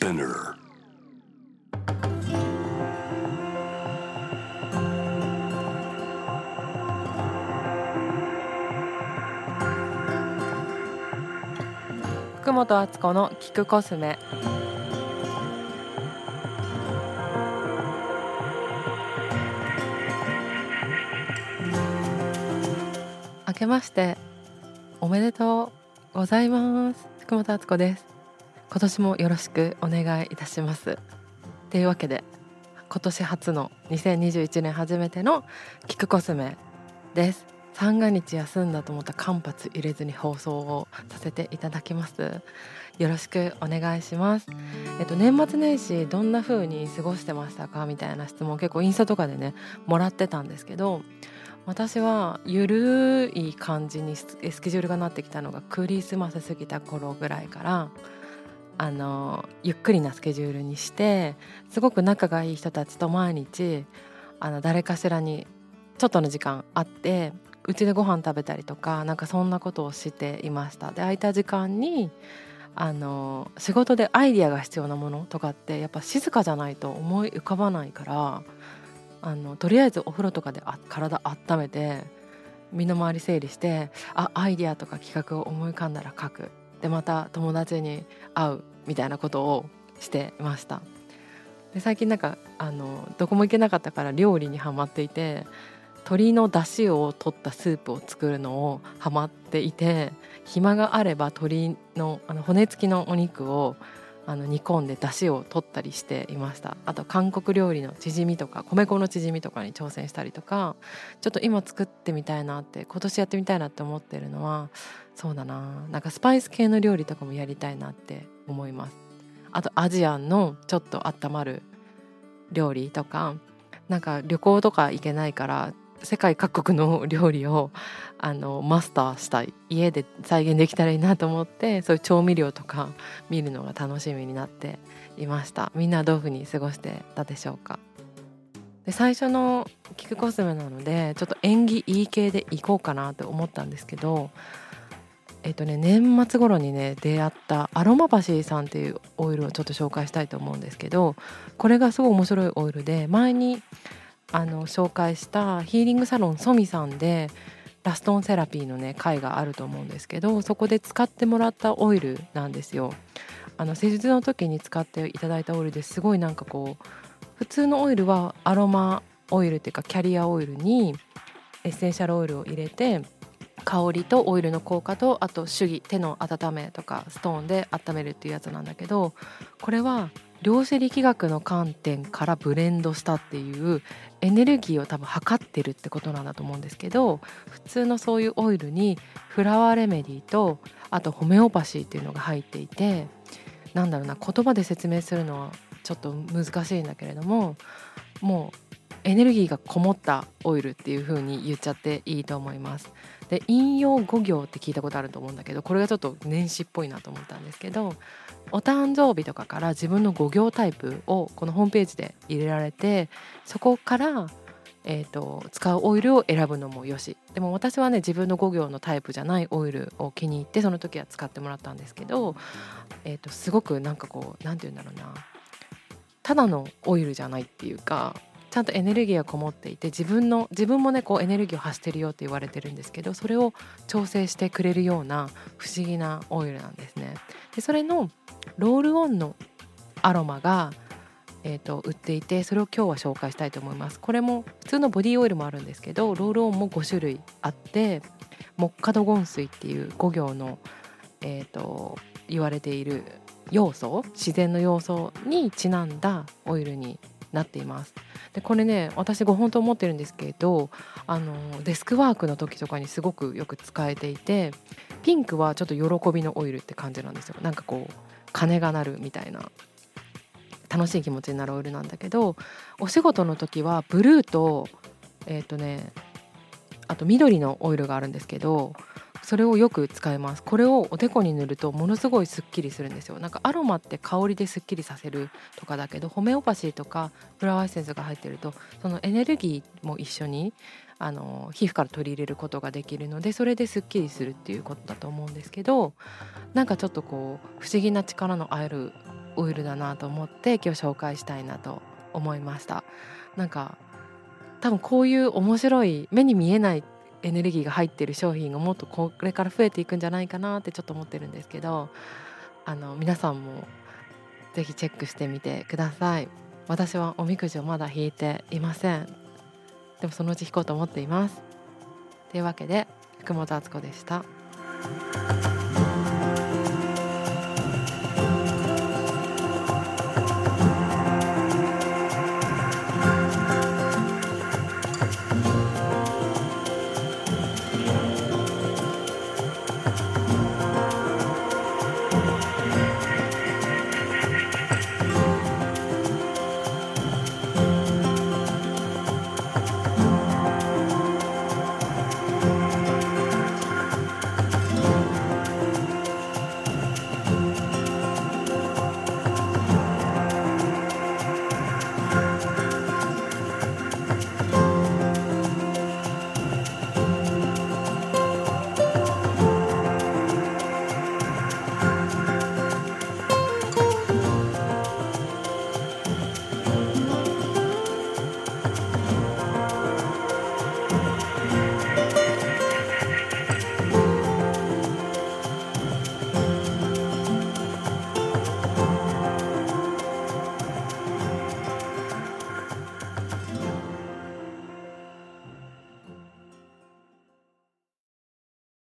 Spinner. 福本敦子の聞くコスメ明けましておめでとうございます福本敦子です今年もよろしくお願いいたします。というわけで今年初の2021年初めての聞くコスメです。三が日休んだと思った間髪入れずに放送をさせていただきます。よろしくお願いします。えっと年末年始どんな風に過ごしてましたかみたいな質問結構インスタとかでねもらってたんですけど私はゆるい感じにスケジュールがなってきたのがクリスマス過ぎた頃ぐらいからあのゆっくりなスケジュールにしてすごく仲がいい人たちと毎日あの誰かしらにちょっとの時間会ってうちでご飯食べたりとかなんかそんなことをしていました。で空いた時間にあの仕事でアイディアが必要なものとかってやっぱ静かじゃないと思い浮かばないからあのとりあえずお風呂とかであ体温めて身の回り整理してあアイディアとか企画を思い浮かんだら書く。でまた友達に会う。みたいなことをしてました。で最近なんかあのどこも行けなかったから料理にはまっていて鶏の出汁を取ったスープを作るのをハマっていて暇があれば鶏のあの骨付きのお肉をあの煮込んで出汁を取ったりしていました。あと韓国料理のチヂミとか米粉のチヂミとかに挑戦したりとかちょっと今作ってみたいなって今年やってみたいなって思ってるのはそうだな。なんかスパイス系の料理とかもやりたいなって思います。あとアジアンのちょっと温まる料理とかなんか旅行とか行けないから世界各国の料理をあのマスターしたい家で再現できたらいいなと思ってそういう調味料とか見るのが楽しみになっていました。みんなどういうふうに過ごしてたでしょうか？で最初のキクコスメなのでちょっと縁起いい系でいこうかなと思ったんですけどえっとね年末頃にね出会ったアロマバシーさんっていうオイルをちょっと紹介したいと思うんですけどこれがすごい面白いオイルで前にあの紹介したヒーリングサロンソミさんでラストンセラピーのね回があると思うんですけどそこで使ってもらったオイルなんですよ。あの施術の時に使っていただいたオイルですごいなんかこう普通のオイルはアロマオイルっていうかキャリアオイルにエッセンシャルオイルを入れて香りとオイルの効果とあと手技手の温めとかストーンで温めるっていうやつなんだけどこれは量子力学の観点からブレンドしたっていうエネルギーを多分測ってるってことなんだと思うんですけど普通のそういうオイルにフラワーレメディとあとホメオパシーっていうのが入っていてなんだろうな言葉で説明するのはちょっと難しいんだけれどももうエネルギーがこもったオイルっていう風に言っちゃっていいと思います。で引用5行って聞いたことあると思うんだけどこれがちょっと年始っぽいなと思ったんですけどお誕生日とかから自分の5行タイプをこのホームページで入れられてそこからえーと、使うオイルを選ぶのもよしでも私はね自分の5行のタイプじゃないオイルを気に入ってその時は使ってもらったんですけど、えーとすごくなんかこう何て言うんだろうなただのオイルじゃないっていうかちゃんとエネルギーがこもっていて自分の自分もねこうエネルギーを発してるよって言われてるんですけどそれを調整してくれるような不思議なオイルなんですね。でそれのロールオンのアロマがえーと、売っていてそれを今日は紹介したいと思いますこれも普通のボディオイルもあるんですけどロールオンも5種類あって木カドゴン水っていう5行の、えーと言われている要素自然の要素にちなんだオイルになっています。でこれね私5本と思ってるんですけどあのデスクワークの時とかにすごくよく使えていてピンクはちょっと喜びのオイルって感じなんですよ。なんかこう鐘が鳴るみたいな楽しい気持ちになるオイルなんだけどお仕事の時はブルーとえっ、ー、とねあと緑のオイルがあるんですけどそれをよく使います。これをおでこに塗るとものすごいすっきりするんですよ。なんかアロマって香りですっきりさせるとかだけどホメオパシーとかフラワーエッセンスが入ってるとそのエネルギーも一緒にあの皮膚から取り入れることができるのでそれですっきりするっていうことだと思うんですけどなんかちょっとこう不思議な力のあるオイルだなと思って今日紹介したいなと思いました。なんか多分こういう面白い目に見えないエネルギーが入ってる商品がもっとこれから増えていくんじゃないかなってちょっと思ってるんですけどあの皆さんも是非チェックしてみてください。私はおみくじをまだ引いていません。でもそのうち引こうと思っています。というわけで福本敦子でした。